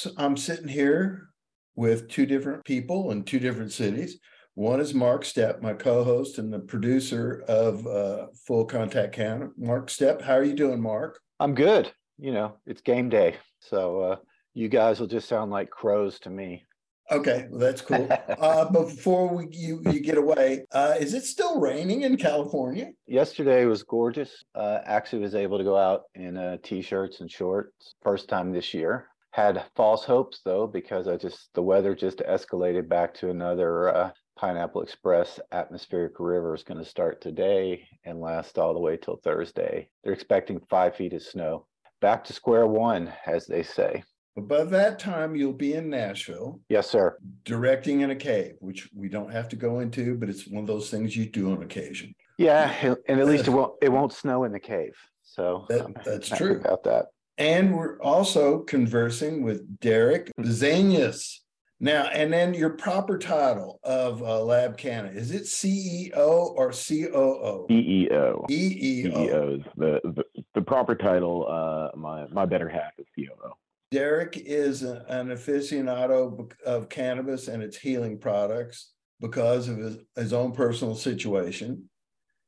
folks, I'm sitting here with two different people in two different cities. One is Mark Stepp, my co-host and the producer of uh, Full Contact Cannabis. Mark Stepp, how are you doing, Mark? I'm good. You know, it's game day, so uh, you guys will just sound like crows to me. Okay, well, that's cool. uh, before we, you you get away, uh, is it still raining in California? Yesterday was gorgeous. Uh, actually, was able to go out in uh, t-shirts and shorts. First time this year. Had false hopes though because I just the weather just escalated back to another uh, Pineapple Express atmospheric river is going to start today and last all the way till Thursday. They're expecting five feet of snow. Back to square one, as they say. But by that time, you'll be in Nashville. Yes, sir. Directing in a cave, which we don't have to go into, but it's one of those things you do on occasion. Yeah, and at least it won't it won't snow in the cave. So that, that's true about that. And we're also conversing with Derek Besenius. Now, and then your proper title of uh, Lab Canna is it CEO or COO? EEO. EEO. EEO is the, the, the proper title. Uh, my my better half is COO. Derek is a, an aficionado of cannabis and its healing products because of his, his own personal situation.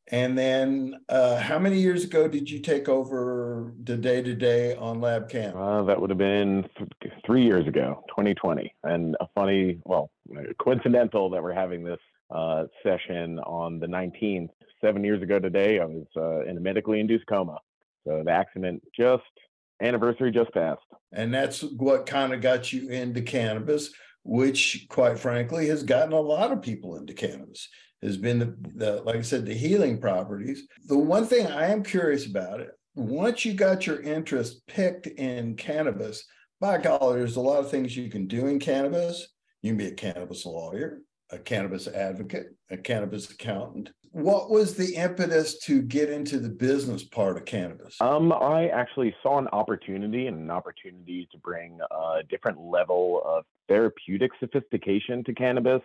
And then, uh, how many years ago did you take over the day to day on Lab Canna? Uh, that would have been th- three years ago, 2020. And a funny, well, coincidental that we're having this uh, session on the 19th. Seven years ago today, I was uh, in a medically induced coma. So the accident just anniversary just passed. And that's what kind of got you into cannabis, which, quite frankly, has gotten a lot of people into cannabis. Has been the, the like I said, the healing properties. The one thing I am curious about it, once you got your interest picked in cannabis, by golly, there's a lot of things you can do in cannabis. You can be a cannabis lawyer, a cannabis advocate, a cannabis accountant. What was the impetus to get into the business part of cannabis? Um, I actually saw an opportunity and an opportunity to bring a different level of therapeutic sophistication to cannabis.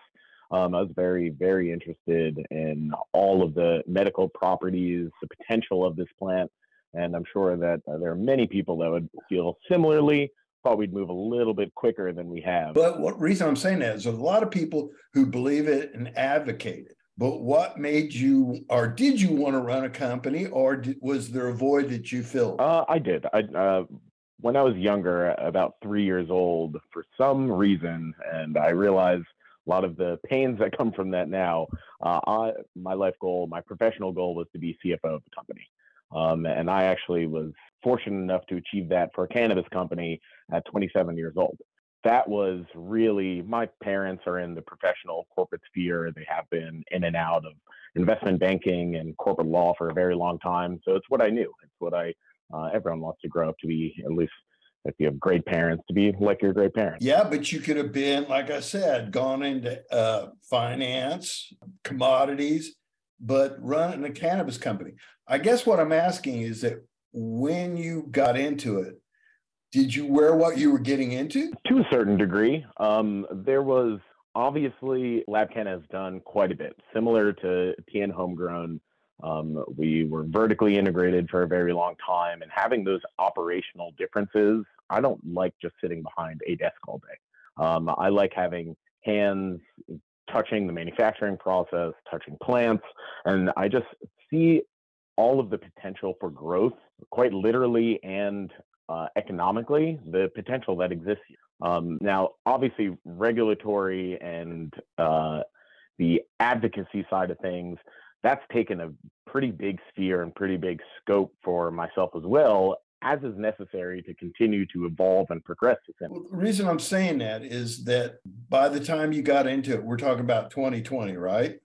Um, I was very, very interested in all of the medical properties, the potential of this plant, and I'm sure that uh, there are many people that would feel similarly thought we'd move a little bit quicker than we have. But what reason I'm saying that is a lot of people who believe it and advocate it. But what made you, or did you want to run a company, or did, was there a void that you filled? Uh, I did. I, uh, when I was younger, about three years old, for some reason, and I realized a lot of the pains that come from that now. Uh, I, my life goal, my professional goal, was to be CFO of the company. Um, and I actually was fortunate enough to achieve that for a cannabis company at 27 years old. That was really my parents are in the professional corporate sphere. They have been in and out of investment banking and corporate law for a very long time. So it's what I knew. It's what I uh, everyone wants to grow up to be at least if you have great parents to be like your great parents. Yeah, but you could have been, like I said, gone into uh, finance, commodities, but running a cannabis company. I guess what I'm asking is that when you got into it, did you wear what you were getting into? To a certain degree. Um, there was obviously LabCanna has done quite a bit, similar to TN Homegrown. Um, we were vertically integrated for a very long time, and having those operational differences, I don't like just sitting behind a desk all day. Um, I like having hands touching the manufacturing process, touching plants, and I just see all of the potential for growth, quite literally and uh, economically, the potential that exists. Um, now, obviously, regulatory and uh, the advocacy side of things, that's taken a pretty big sphere and pretty big scope for myself as well, as is necessary to continue to evolve and progress. Well, the reason I'm saying that is that by the time you got into it, we're talking about 2020, right?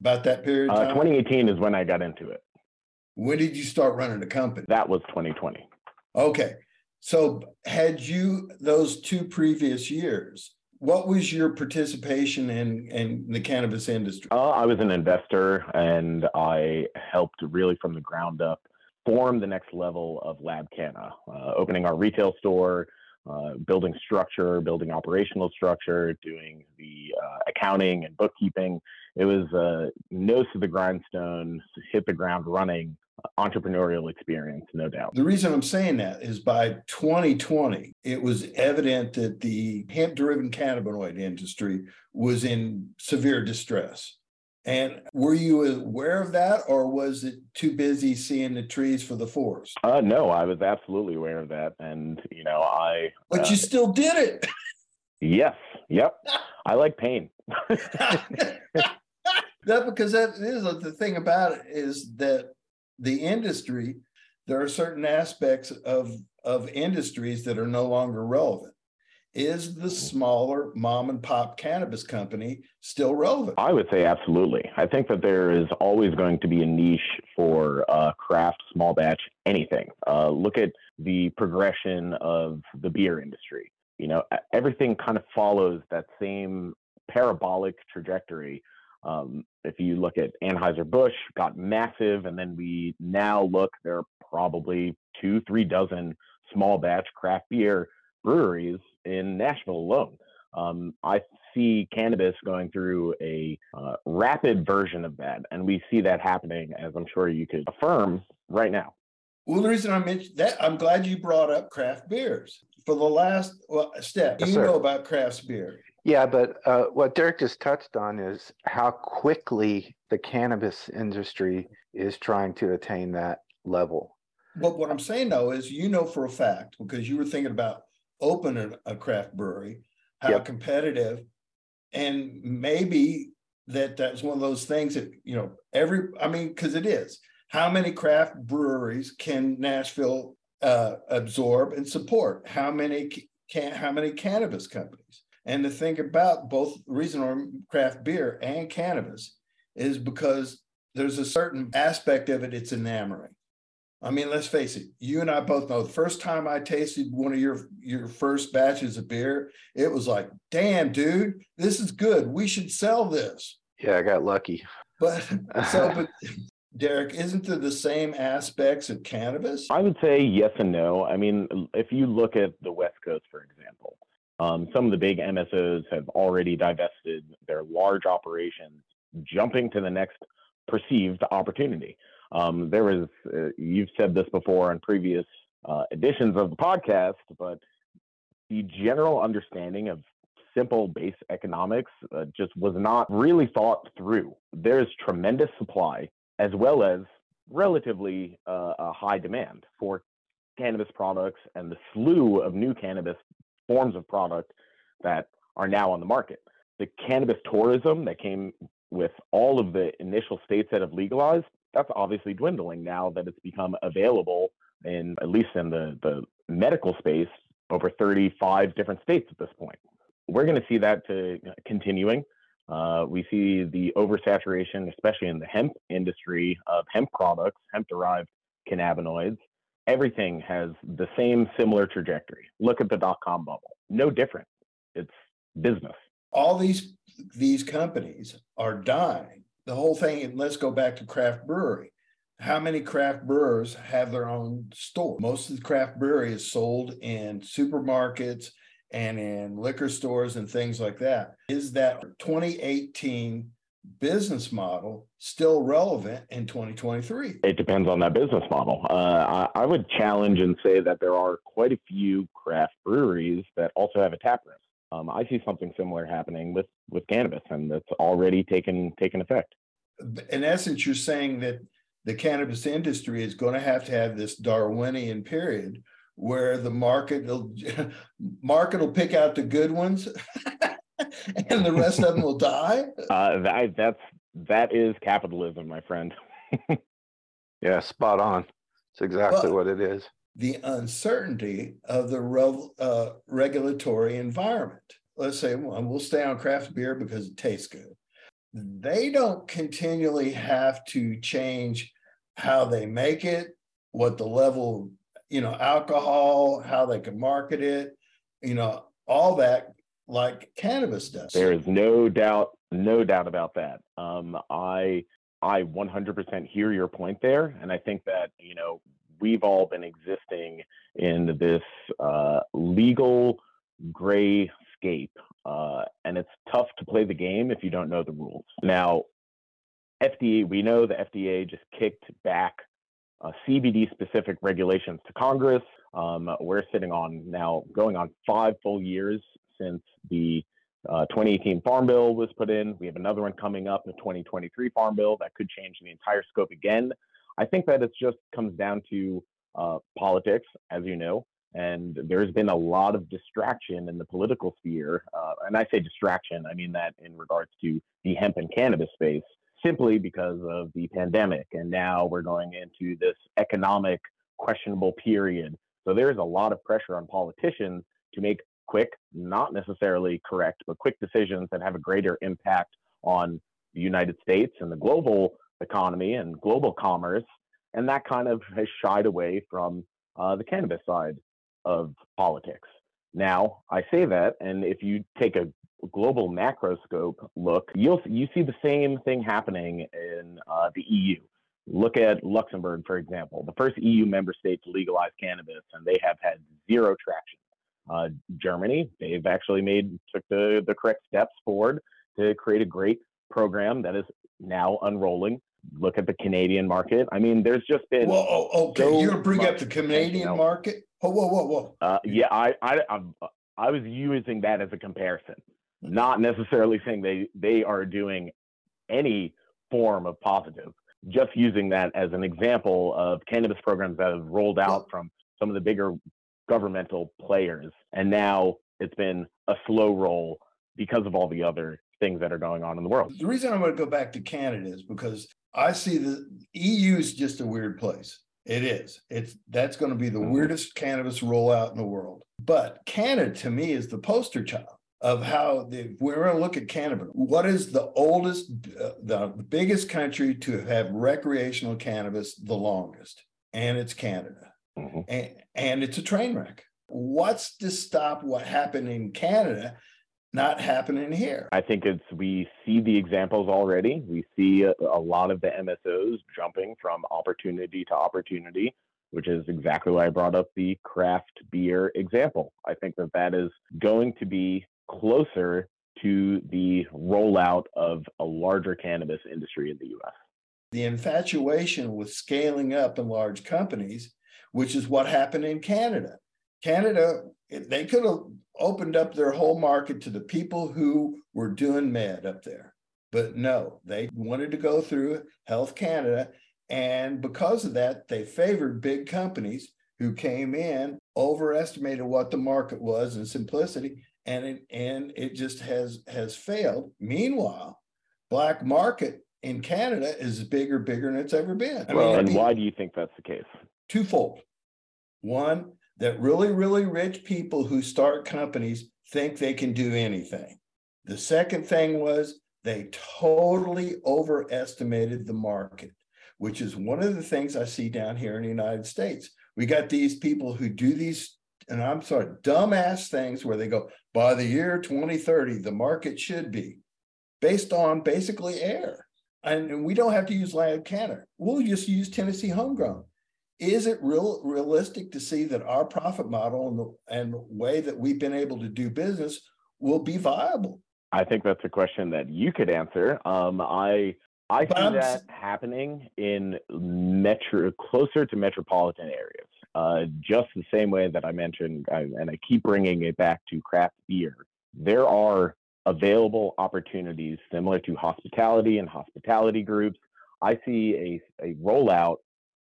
About that period. Uh, 2018 is when I got into it. When did you start running the company? That was 2020. Okay. So, had you those two previous years, what was your participation in, in the cannabis industry? Uh, I was an investor and I helped really from the ground up form the next level of Lab Canna, uh, opening our retail store, uh, building structure, building operational structure, doing the uh, accounting and bookkeeping. It was uh, nose to the grindstone, hit the ground running entrepreneurial experience, no doubt. The reason I'm saying that is by 2020, it was evident that the hemp driven cannabinoid industry was in severe distress. And were you aware of that, or was it too busy seeing the trees for the forest? Uh, no, I was absolutely aware of that, and you know, I. But uh, you still did it. yes. Yep. I like pain. that because that is the thing about it is that the industry, there are certain aspects of of industries that are no longer relevant is the smaller mom and pop cannabis company still relevant? I would say absolutely. I think that there is always going to be a niche for uh, craft, small batch, anything. Uh, look at the progression of the beer industry. You know, everything kind of follows that same parabolic trajectory. Um, if you look at Anheuser-Busch, got massive, and then we now look, there are probably two, three dozen small batch craft beer breweries in Nashville alone. Um, I see cannabis going through a uh, rapid version of that, and we see that happening, as I'm sure you could affirm right now. Well, the reason I mentioned that, I'm glad you brought up craft beers. For the last well, Stepp, yes, you sir. know about craft beer. Yeah, but uh, what Derek just touched on is how quickly the cannabis industry is trying to attain that level. But what I'm saying though is, you know for a fact because you were thinking about open a, a craft brewery, how yep. competitive, and maybe that that's one of those things that you know every. I mean, because it is. How many craft breweries can Nashville uh, absorb and support? How many can how many cannabis companies? And to think about both regional craft beer and cannabis is because there's a certain aspect of it it's enamoring. I mean, let's face it. You and I both know the first time I tasted one of your your first batches of beer, it was like, "Damn, dude, this is good. We should sell this." Yeah, I got lucky. But so, but Derek, isn't there the same aspects of cannabis? I would say yes and no. I mean, if you look at the West Coast, for example, um, some of the big MSOs have already divested their large operations, jumping to the next perceived opportunity. Um, there was, uh, you've said this before on previous uh, editions of the podcast, but the general understanding of simple base economics uh, just was not really thought through. There is tremendous supply as well as relatively uh, a high demand for cannabis products and the slew of new cannabis forms of product that are now on the market. The cannabis tourism that came with all of the initial states that have legalized that's obviously dwindling now that it's become available in at least in the, the medical space over 35 different states at this point. We're going to see that to uh, continuing. Uh, we see the oversaturation, especially in the hemp industry, of hemp products, hemp derived cannabinoids. Everything has the same similar trajectory. Look at the dot com bubble. No different. It's business. All these these companies are dying the whole thing, and let's go back to craft brewery. How many craft brewers have their own store? Most of the craft brewery is sold in supermarkets and in liquor stores and things like that. Is that 2018 business model still relevant in 2023? It depends on that business model. Uh, I, I, would challenge and say that there are quite a few craft breweries that also have a tap room. Um, I see something similar happening with with cannabis, and that's already taken taken effect. In essence, you're saying that the cannabis industry is going to have to have this Darwinian period where the market will market will pick out the good ones, and the rest of them will die. Uh, that, that's that is capitalism, my friend. yeah, spot on. It's exactly but, what it is the uncertainty of the re- uh, regulatory environment. Let's say, well, we'll stay on craft beer because it tastes good. They don't continually have to change how they make it, what the level, you know, alcohol, how they can market it, you know, all that like cannabis does. There is no doubt, no doubt about that. Um, I I 100% hear your point there, and I think that you know we've all been existing in this uh, legal gray scape. Uh, and it's tough to play the game if you don't know the rules. Now, FDA, we know the FDA just kicked back uh, CBD specific regulations to Congress. Um, we're sitting on now going on five full years since the uh, 2018 Farm Bill was put in. We have another one coming up, the 2023 Farm Bill, that could change the entire scope again. I think that it just comes down to uh, politics, as you know, and there's been a lot of distraction in the political sphere. Uh, and I say distraction, I mean that in regards to the hemp and cannabis space, simply because of the pandemic. And now we're going into this economic questionable period. So there's a lot of pressure on politicians to make quick, not necessarily correct, but quick decisions that have a greater impact on the United States and the global economy and global commerce. And that kind of has shied away from uh, the cannabis side of politics. Now, I say that, and if you take a global macroscope look, you'll you see the same thing happening in uh, the EU. Look at Luxembourg, for example, the first EU member state to legalize cannabis, and they have had zero traction. Uh, Germany, they've actually made took the, the correct steps forward to create a great program that is now unrolling. Look at the Canadian market. I mean, there's just been. Well, oh, okay, so you're bring up the Canadian market? Oh, whoa, whoa, whoa. Uh, yeah, I, I, I'm, I was using that as a comparison, not necessarily saying they they are doing any form of positive. Just using that as an example of cannabis programs that have rolled out from some of the bigger governmental players. And now it's been a slow roll because of all the other things that are going on in the world. The reason I'm going to go back to Canada is because I see the EU is just a weird place. It is. It's that's going to be the mm-hmm. weirdest cannabis rollout in the world. But Canada to me is the poster child of how the we're going to look at Canada. What is the oldest, uh, the biggest country to have recreational cannabis the longest? And it's Canada mm-hmm. and, and it's a train wreck. What's to stop what happened in Canada not happening here? I think it's we see the examples already. We see a, a lot of the MSOs jumping from opportunity to opportunity which is exactly why I brought up the craft beer example. I think that that is going to be closer to the rollout of a larger cannabis industry in the US. The infatuation with scaling up in large companies which is what happened in Canada. Canada, they could have opened up their whole market to the people who were doing med up there. But no, they wanted to go through Health Canada. And because of that, they favored big companies who came in, overestimated what the market was in simplicity, and it, and it just has has failed. Meanwhile, black market in Canada is bigger, bigger than it's ever been. I well, mean, and I why do you think that's the case? twofold. One, that really, really rich people who start companies think they can do anything. The second thing was they totally overestimated the market, which is one of the things I see down here in the United States. We got these people who do these, and I'm sorry, dumbass things where they go, by the year 2030, the market should be based on basically air. And we don't have to use Lab Canna. We'll just use Tennessee homegrown is it real realistic to see that our profit model and the and way that we've been able to do business will be viable? I think that's a question that you could answer. Um, I I but see I'm, that happening in metro closer to metropolitan areas. Uh, just the same way that I mentioned, I, and I keep bringing it back to craft beer. There are available opportunities similar to hospitality and hospitality groups. I see a, a rollout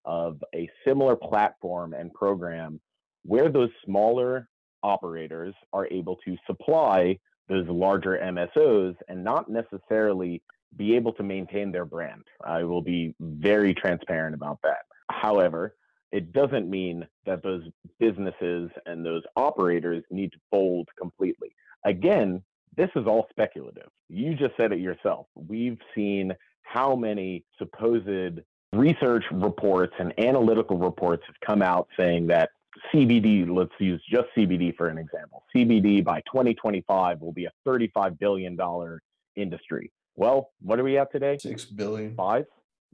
of a similar platform and program where those smaller operators are able to supply those larger MSOs and not necessarily be able to maintain their brand. I will be very transparent about that. However, it doesn't mean that those businesses and those operators need to fold completely. Again, this is all speculative. You just said it yourself. We've seen how many supposed research reports and analytical reports have come out saying that CBD, let's use just CBD for an example. CBD by 2025 will be a $35 billion industry. Well, what are we at today? Six billion. Five?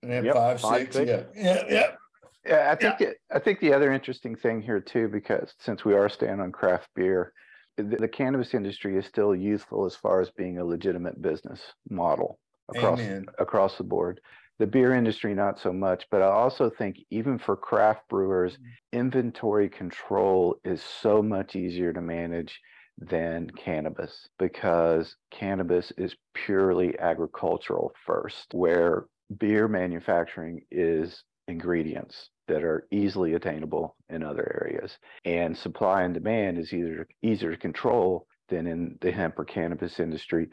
Yeah, yep, five, five six, six. Yeah. Yeah. Yeah. Yeah, I think yeah. It, I think the other interesting thing here too, because since we are staying on craft beer, the, the cannabis industry is still youthful as far as being a legitimate business model across Amen. across the board The beer industry, not so much, but I also think even for craft brewers, mm-hmm. inventory control is so much easier to manage than cannabis because cannabis is purely agricultural first, where beer manufacturing is ingredients that are easily attainable in other areas. And supply and demand is either easier to control than in the hemp or cannabis industry.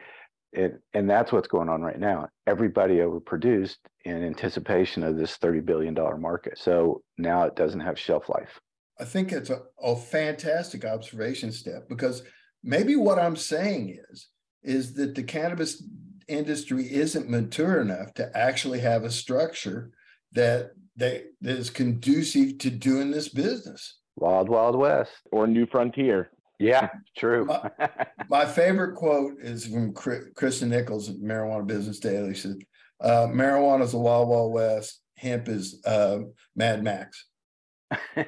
And, and that's what's going on right now. Everybody overproduced in anticipation of this $30 billion market. So now it doesn't have shelf life. I think it's a, a fantastic observation Stepp because maybe what I'm saying is is that the cannabis industry isn't mature enough to actually have a structure that that, that is conducive to doing this business. Wild Wild West or New Frontier. Yeah, true. my, my, favorite quote is from Kristen Nichols at Marijuana Business Daily. She said, uh, "Marijuana is the Wild Wild West. Hemp is uh, Mad Max." and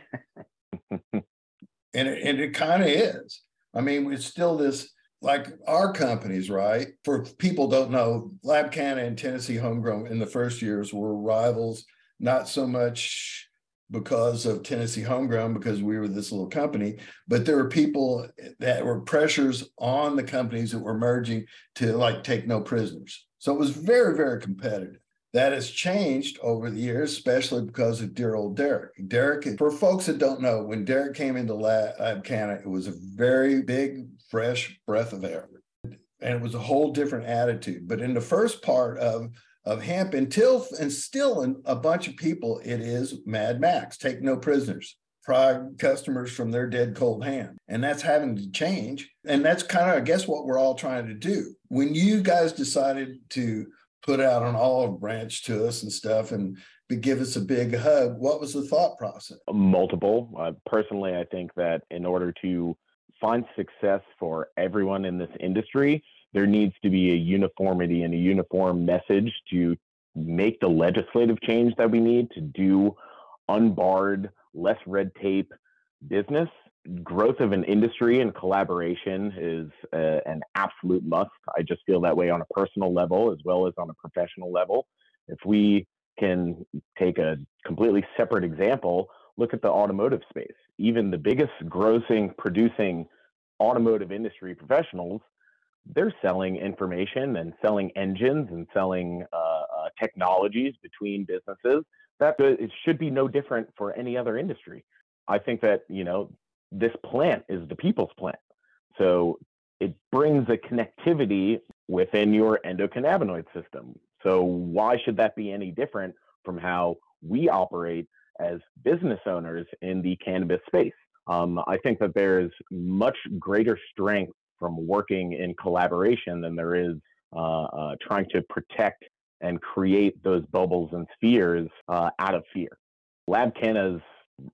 it, and it kind of is. I mean, it's still this like our companies, right? For people don't know, Lab Canna and Tennessee Homegrown in the first years were rivals, not so much because of Tennessee Homegrown, because we were this little company, but there were people that were pressures on the companies that were merging to like take no prisoners. So it was very, very competitive. That has changed over the years, especially because of dear old Derek. Derek, for folks that don't know, when Derek came into Lab Canna, it was a very big, fresh breath of air. And it was a whole different attitude. But in the first part of of hemp until and still in a bunch of people, it is Mad Max, take no prisoners, pry customers from their dead cold hand. And that's having to change. And that's kind of, I guess, what we're all trying to do. When you guys decided to put out an olive branch to us and stuff and give us a big hug. What was the thought process? Multiple. Uh, personally, I think that in order to find success for everyone in this industry, there needs to be a uniformity and a uniform message to make the legislative change that we need to do unbarred, less red tape business growth of an industry and collaboration is a, an absolute must. I just feel that way on a personal level as well as on a professional level. If we can take a completely separate example, look at the automotive space. Even the biggest grossing producing automotive industry professionals, they're selling information and selling engines and selling uh, uh, technologies between businesses. That it should be no different for any other industry. I think that you know this plant is the people's plant. So it brings a connectivity within your endocannabinoid system. So why should that be any different from how we operate as business owners in the cannabis space? Um, I think that there's much greater strength from working in collaboration than there is uh, uh, trying to protect and create those bubbles and spheres uh, out of fear. Lab Canna's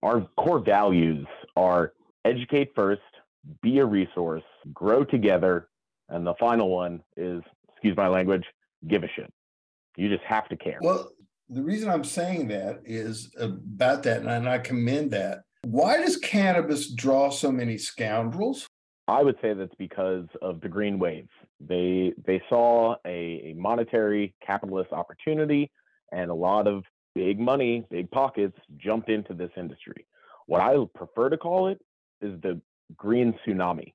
our core values are educate first, be a resource, grow together, and the final one is, excuse my language, give a shit. You just have to care. Well, the reason I'm saying that is about that, and I commend that. Why does cannabis draw so many scoundrels? I would say that's because of the green wave. They they saw a, a monetary capitalist opportunity, and a lot of big money, big pockets jumped into this industry. What I prefer to call it is the green tsunami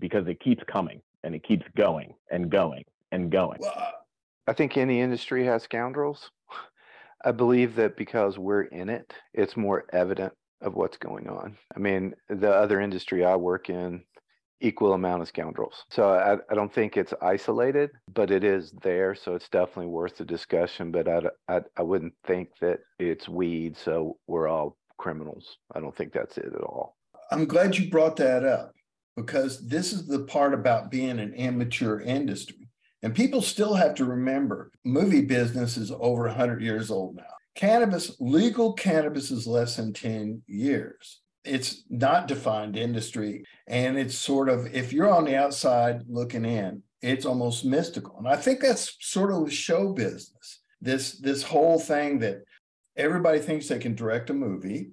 because it keeps coming and it keeps going and going and going. Uh, I think any industry has scoundrels. I believe that because we're in it, it's more evident of what's going on. I mean, the other industry I work in, equal amount of scoundrels. So I, I don't think it's isolated, but it is there. So it's definitely worth the discussion. But I, I, I wouldn't think that it's weed. So we're all criminals. I don't think that's it at all. I'm glad you brought that up because this is the part about being an immature industry. And people still have to remember movie business is over 100 years old now. Cannabis, legal cannabis is less than 10 years. It's not defined industry. And it's sort of, if you're on the outside looking in, it's almost mystical. And I think that's sort of show business. This this whole thing that everybody thinks they can direct a movie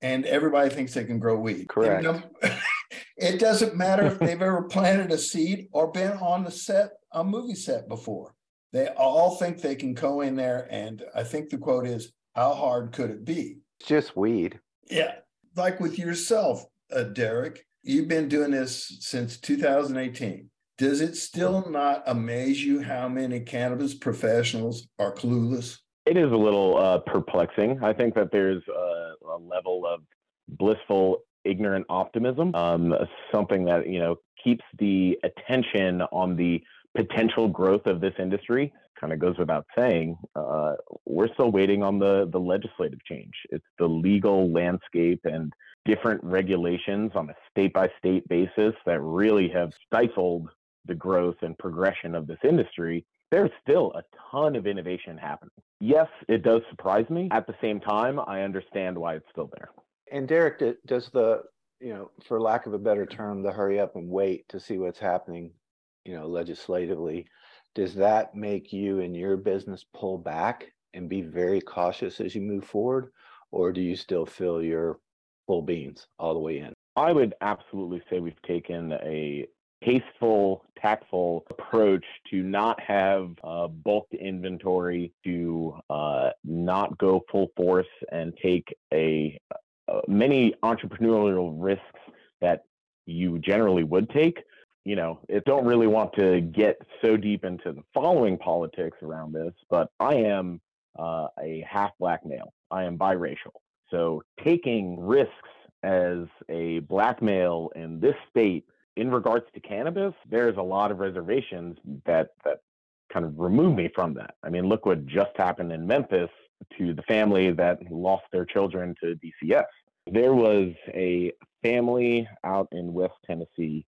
and everybody thinks they can grow weed. Correct. it doesn't matter if they've ever planted a seed or been on the set, a movie set before. They all think they can go in there, and I think the quote is, "How hard could it be?" It's just weed. Yeah, like with yourself, uh, Derek. You've been doing this since 2018. Does it still not amaze you how many cannabis professionals are clueless? It is a little uh, perplexing. I think that there's a, a level of blissful, ignorant optimism, um, something that you know keeps the attention on the potential growth of this industry. Kind of goes without saying. Uh, we're still waiting on the the legislative change. It's the legal landscape and different regulations on a state by state basis that really have stifled the growth and progression of this industry, there's still a ton of innovation happening. Yes, it does surprise me. At the same time, I understand why it's still there. And Derek, does the, you know, for lack of a better term, the hurry up and wait to see what's happening, you know, legislatively, does that make you and your business pull back and be very cautious as you move forward? Or do you still feel your full beans all the way in? I would absolutely say we've taken a tasteful, tactful approach to not have uh, bulk inventory, to uh, not go full force and take a uh, many entrepreneurial risks that you generally would take. You know, it don't really want to get so deep into the following politics around this, but I am uh, a half black male. I am biracial. So taking risks as a black male in this state in regards to cannabis, there's a lot of reservations that that kind of remove me from that. I mean, look what just happened in Memphis to the family that lost their children to DCS. There was a family out in West Tennessee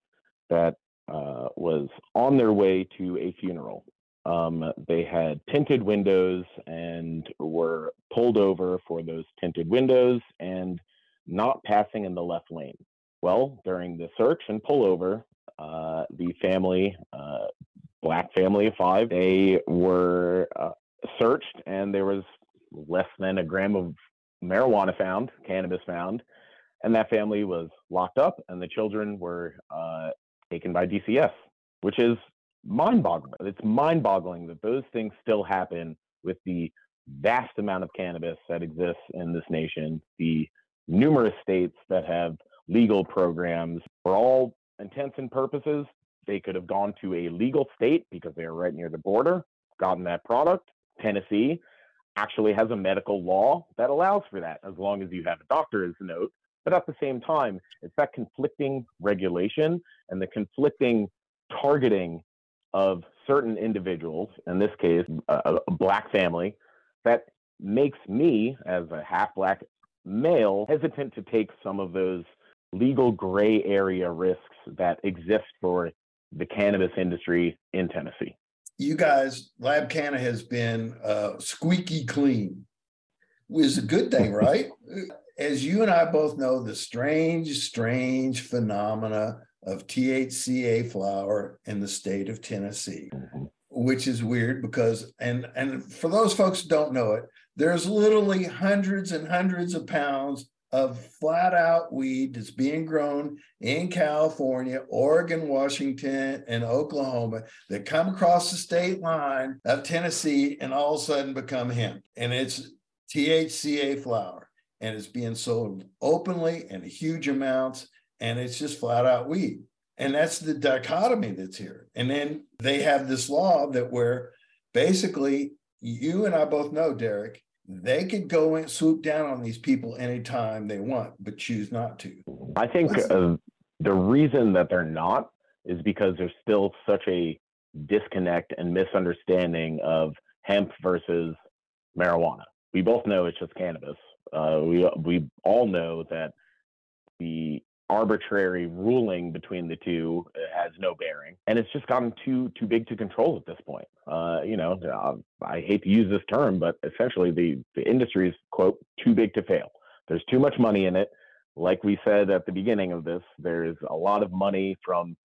that uh, was on their way to a funeral. Um, they had tinted windows and were pulled over for those tinted windows and not passing in the left lane. Well, during the search and pullover, uh, the family, uh, black family of five, they were uh, searched and there was less than a gram of marijuana found, cannabis found, and that family was locked up and the children were uh, taken by DCS, which is mind boggling. It's mind boggling that those things still happen with the vast amount of cannabis that exists in this nation, the numerous states that have legal programs. For all intents and purposes, they could have gone to a legal state because they are right near the border, gotten that product. Tennessee actually has a medical law that allows for that as long as you have a doctor's note. But at the same time, it's that conflicting regulation and the conflicting targeting of certain individuals, in this case, a, a black family, that makes me, as a half black male, hesitant to take some of those legal gray area risks that exist for the cannabis industry in Tennessee. You guys, Lab Canna has been uh, squeaky clean, which is a good thing, right? As you and I both know, the strange, strange phenomena of THCA flower in the state of Tennessee, mm-hmm. which is weird because, and and for those folks who don't know it, there's literally hundreds and hundreds of pounds of flat out weed that's being grown in California, Oregon, Washington, and Oklahoma that come across the state line of Tennessee and all of a sudden become hemp. And it's THCA flower and it's being sold openly in huge amounts and it's just flat out weed. And that's the dichotomy that's here. And then they have this law that where basically you and I both know, Derek, they could go and swoop down on these people anytime they want, but choose not to. I think uh, the reason that they're not is because there's still such a disconnect and misunderstanding of hemp versus marijuana. We both know it's just cannabis. Uh, we we all know that the arbitrary ruling between the two uh, has no bearing and it's just gotten too too big to control at this point. Uh, you know uh, i hate to use this term but essentially the the industry is quote too big to fail. There's too much money in it. Like we said at the beginning of this there's a lot of money from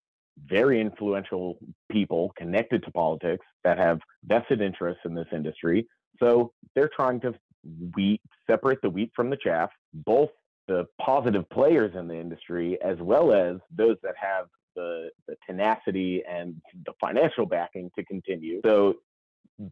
very influential people connected to politics that have vested interests in this industry. So they're trying to wheat separate the wheat from the chaff both the positive players in the industry as well as those that have the, the tenacity and the financial backing to continue. So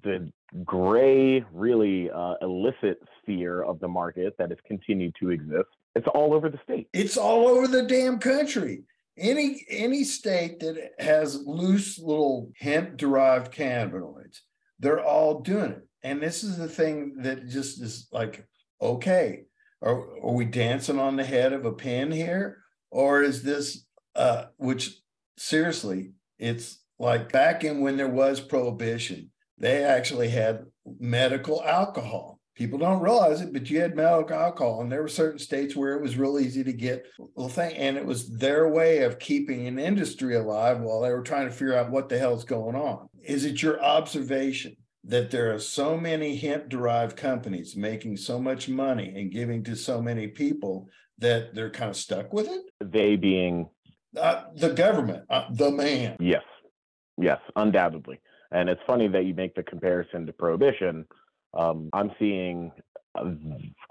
the gray, really uh, illicit sphere of the market that has continued to exist. It's all over the state. It's all over the damn country. Any any state that has loose little hemp derived cannabinoids, they're all doing it. And this is the thing that just is like, okay, are, are we dancing on the head of a pin here? Or is this uh which seriously, it's like back in when there was prohibition, they actually had medical alcohol. People don't realize it, but you had medical alcohol, and there were certain states where it was real easy to get little thing, and it was their way of keeping an industry alive while they were trying to figure out what the hell's going on. Is it your observation that there are so many hemp-derived companies making so much money and giving to so many people that they're kind of stuck with it? They being uh, the government, uh, the man. Yes, yes, undoubtedly. And it's funny that you make the comparison to prohibition. Um, I'm seeing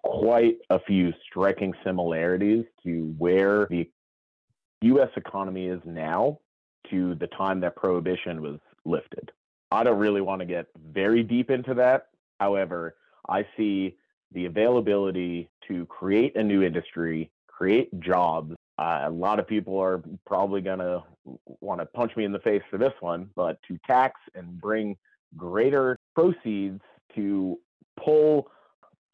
quite a few striking similarities to where the U.S. economy is now to the time that prohibition was lifted. I don't really want to get very deep into that. However, I see the availability to create a new industry, create jobs. Uh, a lot of people are probably going to want to punch me in the face for this one, but to tax and bring greater proceeds to pull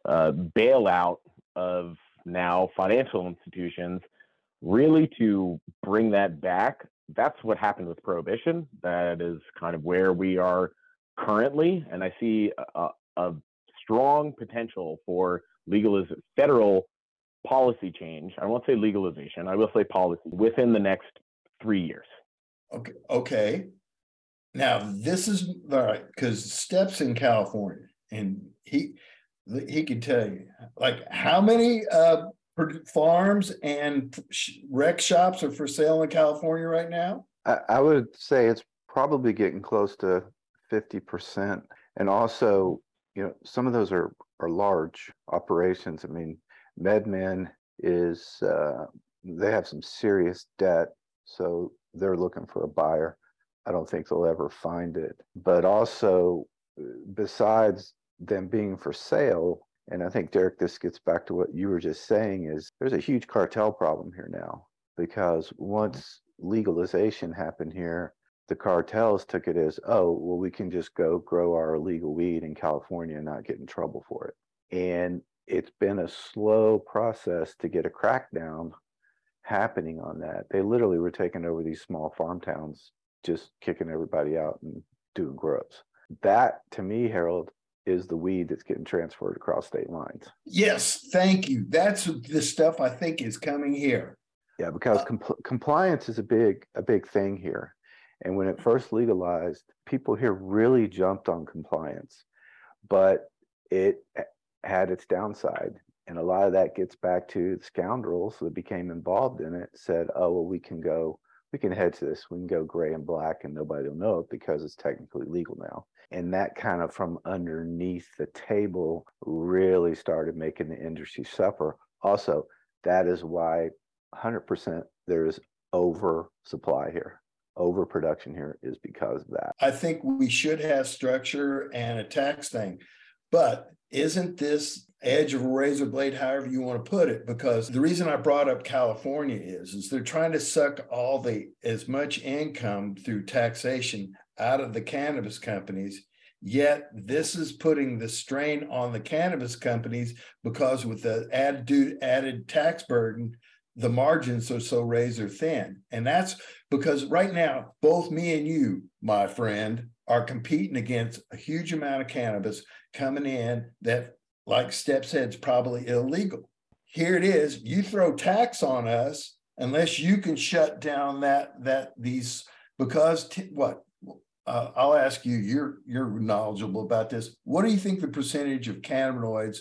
uh, bailout of now financial institutions, really to bring that back. That's what happened with prohibition. That is kind of where we are currently, and I see a, a strong potential for legalization, federal policy change. I won't say legalization. I will say policy within the next three years. Okay. Okay. Now this is all right because Stepp's in California, and he he can tell you like how many uh, farms and rec shops are for sale in California right now. I, I would say it's probably getting close to fifty percent, and also you know some of those are are large operations. I mean, MedMen is uh, they have some serious debt, so they're looking for a buyer. I don't think they'll ever find it. But also, besides them being for sale, and I think Derek, this gets back to what you were just saying: is there's a huge cartel problem here now because once legalization happened here, the cartels took it as, oh, well, we can just go grow our illegal weed in California and not get in trouble for it. And it's been a slow process to get a crackdown happening on that. They literally were taking over these small farm towns, just kicking everybody out and doing grubs. That to me, Harold, is the weed that's getting transferred across state lines. Yes, thank you. That's the stuff I think is coming here. Yeah, because uh, compl- compliance is a big a big thing here. And when it first legalized, people here really jumped on compliance, but it had its downside. And a lot of that gets back to the scoundrels that became involved in it said, oh, well, we can go, we can hedge this. We can go gray and black and nobody will know it because it's technically legal now. And that kind of from underneath the table really started making the industry suffer. Also, that is why 100% there is oversupply here overproduction here is because of that. I think we should have structure and a tax thing. But isn't this edge of a razor blade, however you want to put it? Because the reason I brought up California is, is they're trying to suck all the as much income through taxation out of the cannabis companies. Yet this is putting the strain on the cannabis companies because with the added added tax burden, the margins are so razor thin. And that's because right now, both me and you, my friend, are competing against a huge amount of cannabis coming in that, like Stepp said, is probably illegal. Here it is. You throw tax on us unless you can shut down that that these because t- what uh, I'll ask you. You're you're knowledgeable about this. What do you think the percentage of cannabinoids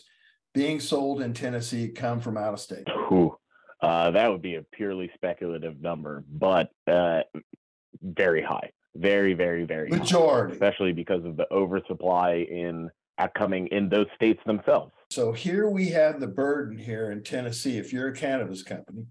being sold in Tennessee come from out of state? Ooh, uh, that would be a purely speculative number, but uh, very high, very, very, very majority, high, especially because of the oversupply in coming in those states themselves. So here we have the burden here in Tennessee. If you're a cannabis company,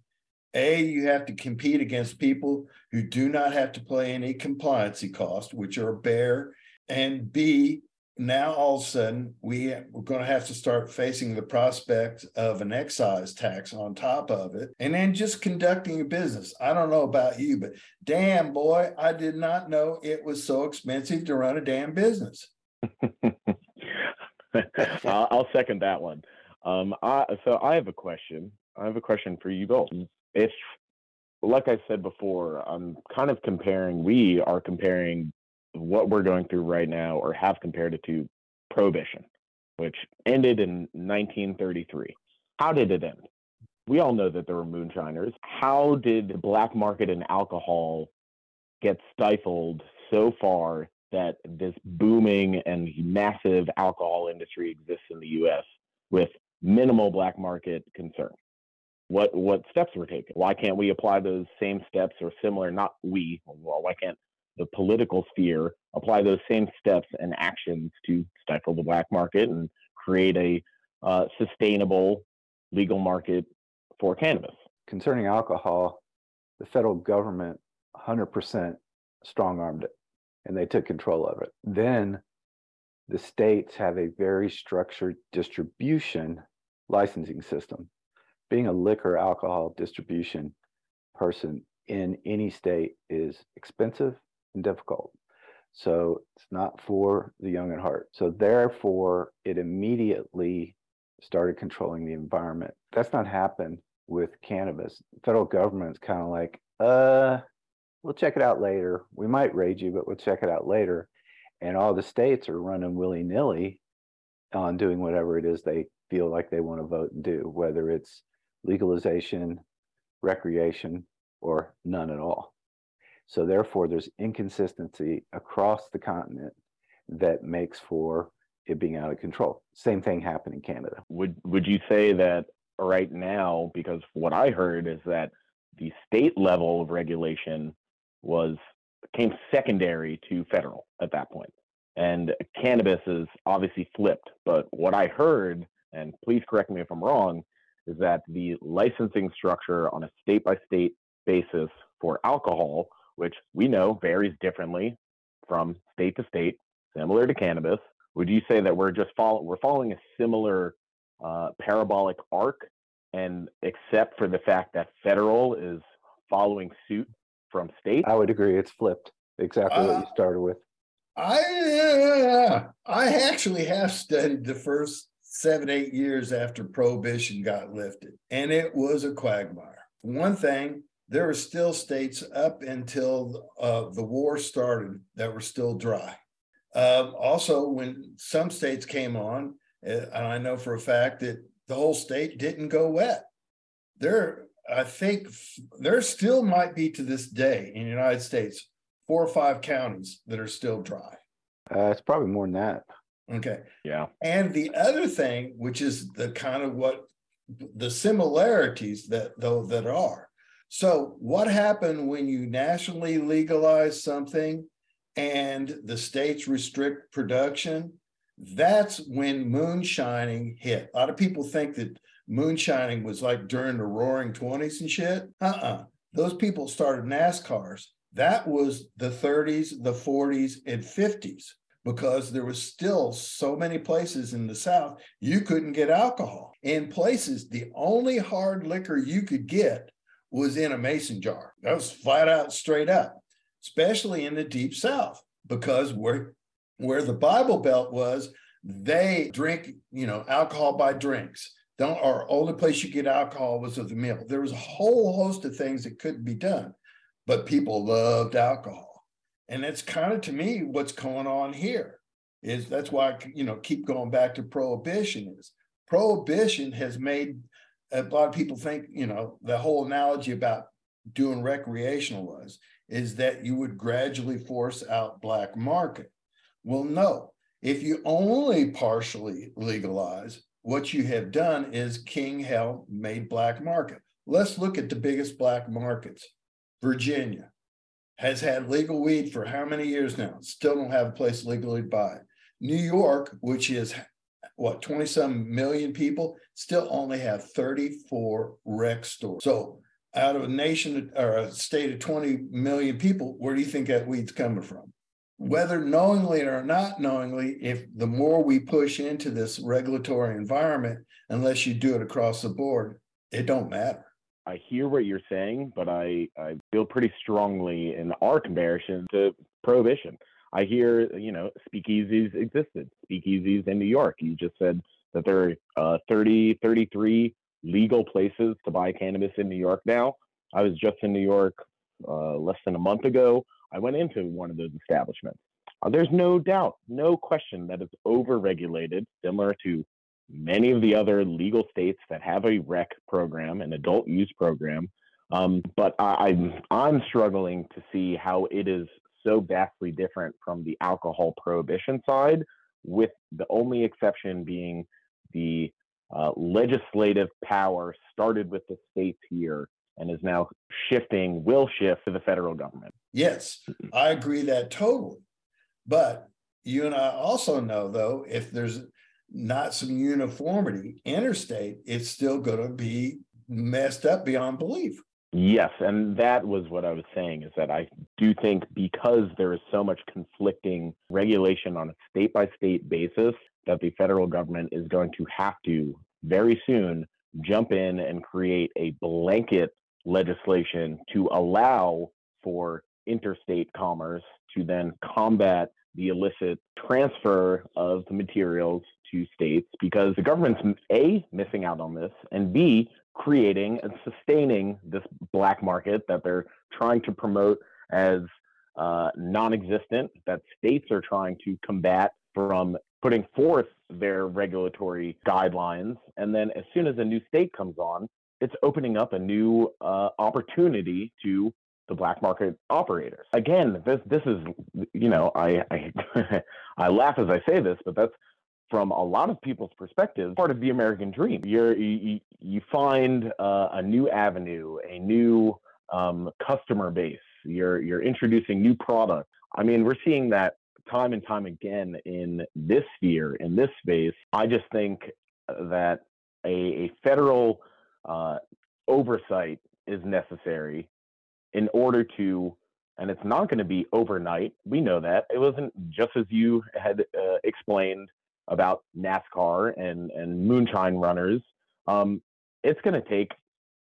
a you have to compete against people who do not have to play any compliancy cost, which are bare, and B now all of a sudden we we're going to have to start facing the prospect of an excise tax on top of it and then just conducting a business. I don't know about you but damn boy i did not know it was so expensive to run a damn business. I'll second that one. Um, I, so i have a question. I have a question for you both if like i said before i'm kind of comparing we are comparing what we're going through right now or have compared it to prohibition, which ended in 1933. How did it end? We all know that there were moonshiners. How did the black market in alcohol get stifled so far that this booming and massive alcohol industry exists in the US with minimal black market concern? What what steps were taken? Why can't we apply those same steps or similar? Not we. Well, why can't the political sphere apply those same steps and actions to stifle the black market and create a uh, sustainable legal market for cannabis. Concerning alcohol, the federal government 100% strong armed it and they took control of it. Then the states have a very structured distribution licensing system. Being a liquor alcohol distribution person in any state is expensive and difficult. So it's not for the young at heart. So therefore, it immediately started controlling the environment. That's not happened with cannabis. The federal government's kind of like, uh, we'll check it out later. We might raid you, but we'll check it out later. And all the states are running willy nilly on doing whatever it is they feel like they want to vote and do, whether it's legalization, recreation, or none at all. So therefore, there's inconsistency across the continent that makes for it being out of control. Same thing happened in Canada. Would would you say that right now, because what I heard is that the state level of regulation was came secondary to federal at that point. And cannabis is obviously flipped. But what I heard, and please correct me if I'm wrong, is that the licensing structure on a state by state basis for alcohol which we know varies differently from state to state, similar to cannabis. Would you say that we're just follow, we're following a similar uh, parabolic arc, and except for the fact that federal is following suit from state? I would agree. It's flipped. Exactly uh, what you started with. I uh, I actually have studied the first seven eight years after prohibition got lifted, and it was a quagmire. One thing, there were still states up until uh, the war started that were still dry. Uh, also, when some states came on, uh, and I know for a fact that the whole state didn't go wet. There, I think there still might be to this day in the United States four or five counties that are still dry. Uh, it's probably more than that. Okay. Yeah. And the other thing, which is the kind of what the similarities that though that are so, what happened when you nationally legalize something and the states restrict production? That's when moonshining hit. A lot of people think that moonshining was like during the roaring 20s and shit. Uh uh-uh. uh Those people started NASCARs. That was the 30s, the 40s, and 50s because there was still so many places in the South you couldn't get alcohol. In places, the only hard liquor you could get was in a mason jar. That was flat out straight up, especially in the deep south, because where where the Bible Belt was, they drink, you know, alcohol by drinks. Don't or only place you get alcohol was at the meal. There was a whole host of things that couldn't be done, but people loved alcohol. And that's kind of to me what's going on here. Is that's why I, you know keep going back to prohibition is prohibition has made a lot of people think, you know, the whole analogy about doing recreational was is that you would gradually force out black market. Well, no. If you only partially legalize, what you have done is King hell made black market. Let's look at the biggest black markets. Virginia has had legal weed for how many years now? Still don't have a place legally to buy. New York, which is what 20 some million people still only have 34 rec stores so out of a nation or a state of 20 million people where do you think that weed's coming from whether knowingly or not knowingly, if the more we push into this regulatory environment, unless you do it across the board, it don't matter. I hear what you're saying, but I, I feel pretty strongly in our comparison to prohibition. I hear, you know, speakeasies existed, speakeasies in New York. You just said that there are uh, 30, 33 legal places to buy cannabis in New York now. I was just in New York uh, less than a month ago. I went into one of those establishments. Uh, there's no doubt, no question that it's overregulated, similar to many of the other legal states that have a rec program, an adult use program. Um, but I, I'm I'm struggling to see how it is so vastly different from the alcohol prohibition side, with the only exception being the uh, legislative power started with the states here and is now shifting, will shift to the federal government. Yes, I agree that totally. But you and I also know, though, if there's not some uniformity interstate, it's still going to be messed up beyond belief. Yes, and that was what I was saying is that I do think because there is so much conflicting regulation on a state by state basis that the federal government is going to have to very soon jump in and create a blanket legislation to allow for interstate commerce to then combat the illicit transfer of the materials to states because the government's A, missing out on this, and B, creating and sustaining this black market that they're trying to promote as uh, non existent, that states are trying to combat from putting forth their regulatory guidelines. And then as soon as a new state comes on, it's opening up a new uh, opportunity to the black market operators. Again, this this is you know I I, I laugh as I say this, but that's from a lot of people's perspective part of the American dream. You're, you you find uh, a new avenue, a new um, customer base. You're you're introducing new products. I mean, we're seeing that time and time again in this sphere, in this space. I just think that a, a federal uh, oversight is necessary in order to, and it's not going to be overnight. We know that. It wasn't just as you had uh, explained about NASCAR and, and moonshine runners. Um, it's going to take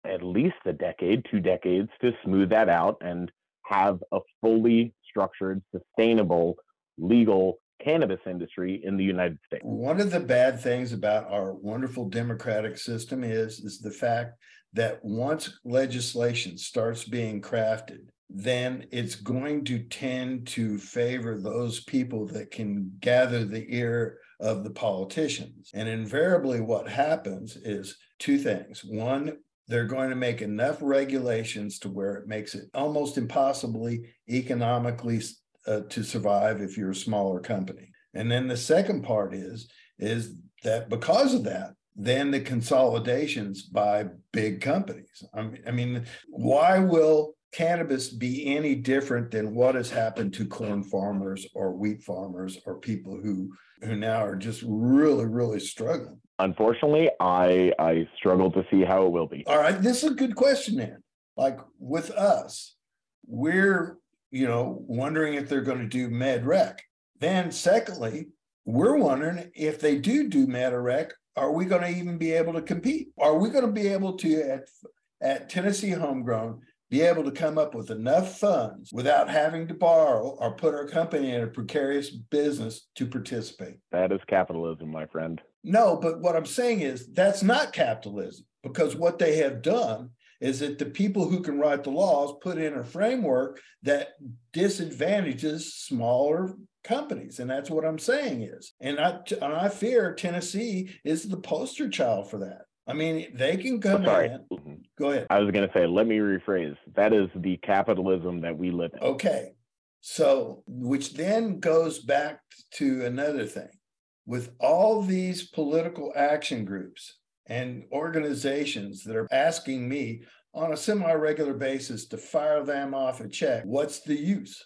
at least a decade, two decades to smooth that out and have a fully structured, sustainable, legal cannabis industry in the United States. One of the bad things about our wonderful democratic system is is the fact that once legislation starts being crafted, then it's going to tend to favor those people that can gather the ear of the politicians. And invariably, what happens is two things. One, they're going to make enough regulations to where it makes it almost impossibly economically uh, to survive if you're a smaller company. And then the second part is is that because of that, then the consolidations by big companies. I mean, I mean, why will cannabis be any different than what has happened to corn farmers or wheat farmers or people who who now are just really really struggling unfortunately i i struggle to see how it will be all right this is a good question then like with us we're you know, wondering if they're going to do med rec. Then, secondly, we're wondering if they do do med rec, are we going to even be able to compete? Are we going to be able to at at Tennessee Homegrown be able to come up with enough funds without having to borrow or put our company in a precarious business to participate? That is capitalism, my friend. No, but what I'm saying is that's not capitalism because what they have done is that the people who can write the laws put in a framework that disadvantages smaller companies and that's what i'm saying is and i and i fear tennessee is the poster child for that i mean they can come sorry. in. Go ahead. I was going to say let me rephrase. That is the capitalism that we live in. Okay. So which then goes back to another thing. With all these political action groups and organizations that are asking me on a semi regular basis to fire them off a check, what's the use?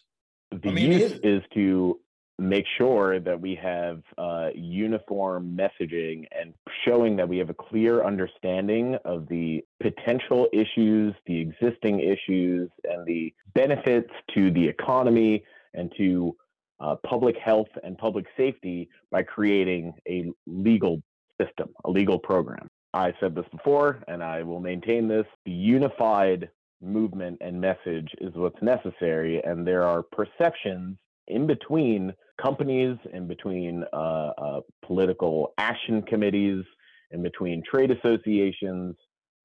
The I mean, use is to make sure that we have uh, uniform messaging and showing that we have a clear understanding of the potential issues, the existing issues, and the benefits to the economy and to uh, public health and public safety by creating a legal system, a legal program. I said this before, and I will maintain this. The unified movement and message is what's necessary, and there are perceptions in between companies, in between uh, uh, political action committees, in between trade associations,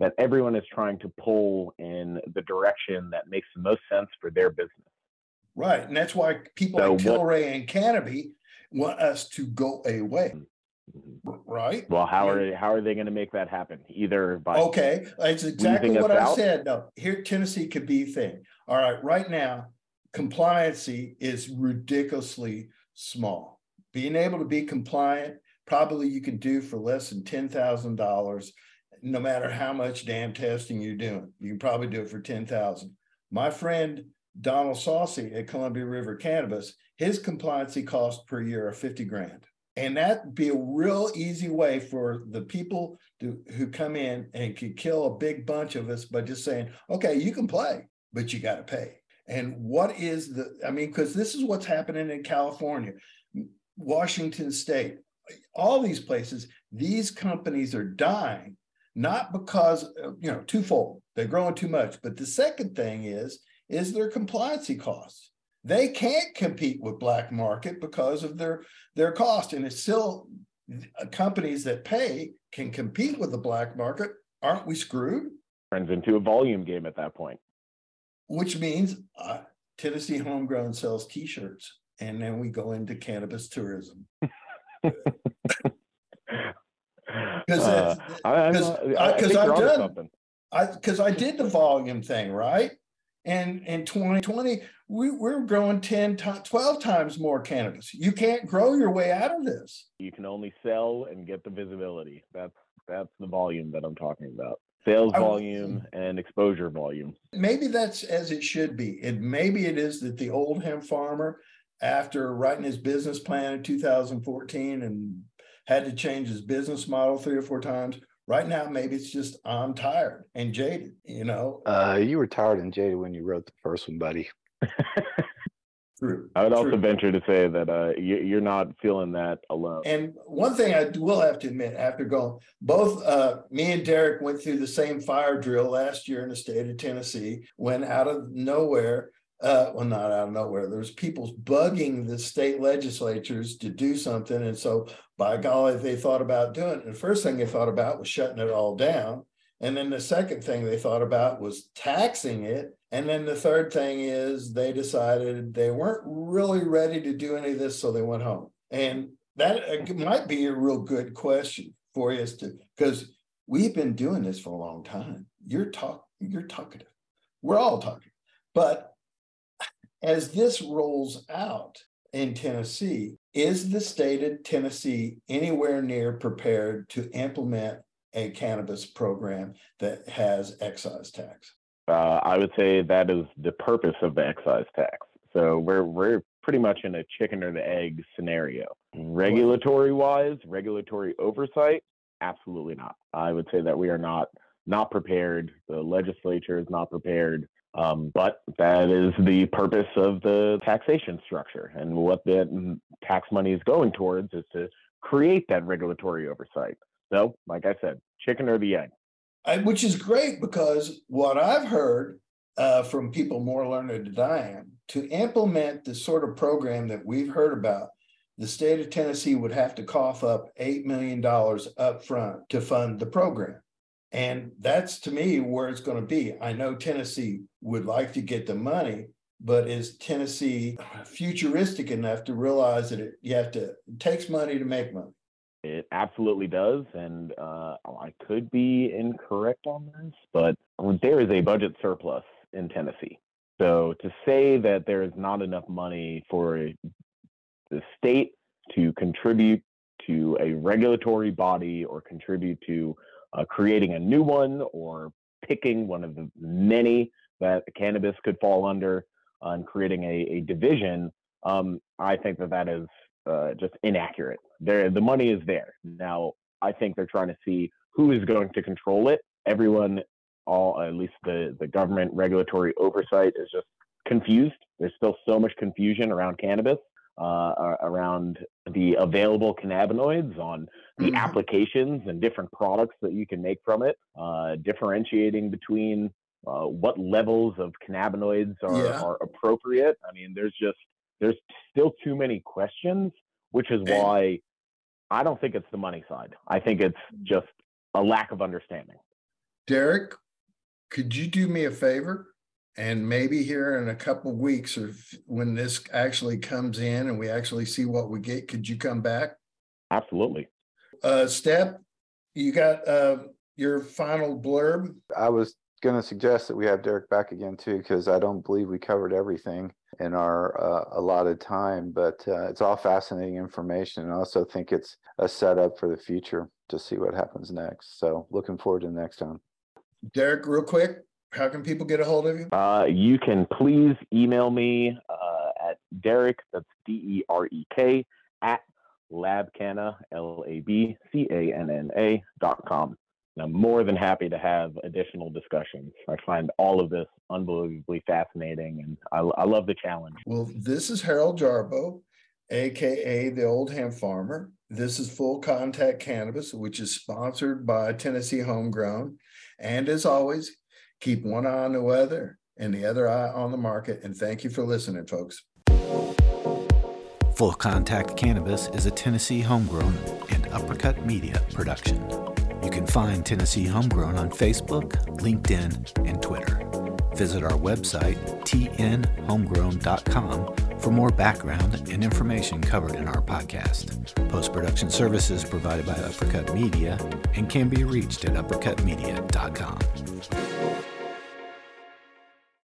that everyone is trying to pull in the direction that makes the most sense for their business. Right. And that's why people so like Tilray and Canopy want us to go away. Mm-hmm. Right. Well, how are how are they going to make that happen? Either by okay, that's exactly what I out? said. No, here Tennessee could be a thing. All right, right now, compliancy is ridiculously small. Being able to be compliant, probably you can do for less than ten thousand dollars no matter how much damn testing you're doing. You can probably do it for 10,000. My friend Donald Saucy at Columbia River Cannabis, his compliancy cost per year are 50 grand. And that'd be a real easy way for the people to, who come in and could kill a big bunch of us by just saying, okay, you can play, but you got to pay. And what is the, I mean, because this is what's happening in California, Washington State, all these places, these companies are dying not because you know twofold. They're growing too much. But the second thing is is their compliancy costs. They can't compete with black market because of their their cost. And it's still uh, companies that pay can compete with the black market. Aren't we screwed? Turns into a volume game at that point which means uh, tennessee homegrown sells t-shirts and then we go into cannabis tourism because uh, because I've done. I because I did the volume thing right, and in 2020 we we're growing 10 12 times more cannabis. You can't grow your way out of this. You can only sell and get the visibility. That's that's the volume that I'm talking about. Sales volume and exposure volume. Maybe that's as it should be. And maybe it is that the old hemp farmer, after writing his business plan in 2014 and had to change his business model three or four times. Right now, maybe it's just I'm tired and jaded, you know. Uh, you were tired and jaded when you wrote the first one, buddy. True. I would also True. venture to say that uh, you, are not feeling that alone. And one thing I will have to admit, after going, both uh, me and Derek went through the same fire drill last year in the state of Tennessee. When out of nowhere, uh, well, not out of nowhere. There's people bugging the state legislatures to do something, and so by golly, they thought about doing it. And the first thing they thought about was shutting it all down, and then the second thing they thought about was taxing it, and then the third thing is they decided they weren't really ready to do any of this, so they went home. And that uh, might be a real good question for us to because we've been doing this for a long time. You're talk, you're talkative. We're all talking, but as this rolls out in Tennessee, is the state of Tennessee anywhere near prepared to implement a cannabis program that has excise tax? Uh, I would say that is the purpose of the excise tax. So we're we're pretty much in a chicken or the egg scenario. Regulatory wise, regulatory oversight, absolutely not. I would say that we are not not prepared. The legislature is not prepared. Um, but that is the purpose of the taxation structure. And what the tax money is going towards is to create that regulatory oversight. So, like I said, chicken or the egg. I, which is great because what I've heard uh, from people more learned than I am, to implement the sort of program that we've heard about, the state of Tennessee would have to cough up $8 million up front to fund the program. And that's to me where it's going to be. I know Tennessee would like to get the money, but is Tennessee futuristic enough to realize that it, you have to, it takes money to make money? Absolutely does. And uh, I could be incorrect on this, but there is a budget surplus in Tennessee. So to say that there is not enough money for the state to contribute to a regulatory body or contribute to uh, creating a new one or picking one of the many that cannabis could fall under uh, and creating a, a division, um, I think that that is uh, just inaccurate. There, the money is there. Now, I think they're trying to see who is going to control it. Everyone, all at least the the government regulatory oversight is just confused. There's still so much confusion around cannabis. uh, around the available cannabinoids, on the mm-hmm. applications and different products that you can make from it, uh, differentiating between uh, what levels of cannabinoids are, yeah. are appropriate. I mean, there's just there's still too many questions, which is why I don't think it's the money side. I think it's just a lack of understanding. Derek, could you do me a favor? And maybe here in a couple weeks, or when this actually comes in and we actually see what we get, could you come back? Absolutely. Uh, Stepp, you got uh, your final blurb? I was going to suggest that we have Derek back again too, because I don't believe we covered everything in our uh, allotted time. But uh, it's all fascinating information. And I also think it's a setup for the future to see what happens next. So looking forward to the next time. Derek, real quick, how can people get a hold of you? Uh, you can please email me uh, at Derek, that's D E R E K, at labcanna, L A B C A N N A dot com. And I'm more than happy to have additional discussions. I find all of this unbelievably fascinating and I, I love the challenge. Well, this is Harold Jarboe, aka the Old Hemp Farmer. This is Full Contact Cannabis, which is sponsored by Tennessee Homegrown. And as always, keep one eye on the weather and the other eye on the market. And thank you for listening, folks. Full Contact Cannabis is a Tennessee homegrown and uppercut media production. You can find Tennessee Homegrown on Facebook, LinkedIn, and Twitter. Visit our website, tnhomegrown.com, for more background and information covered in our podcast. Post production services provided by Uppercut Media and can be reached at uppercutmedia.com.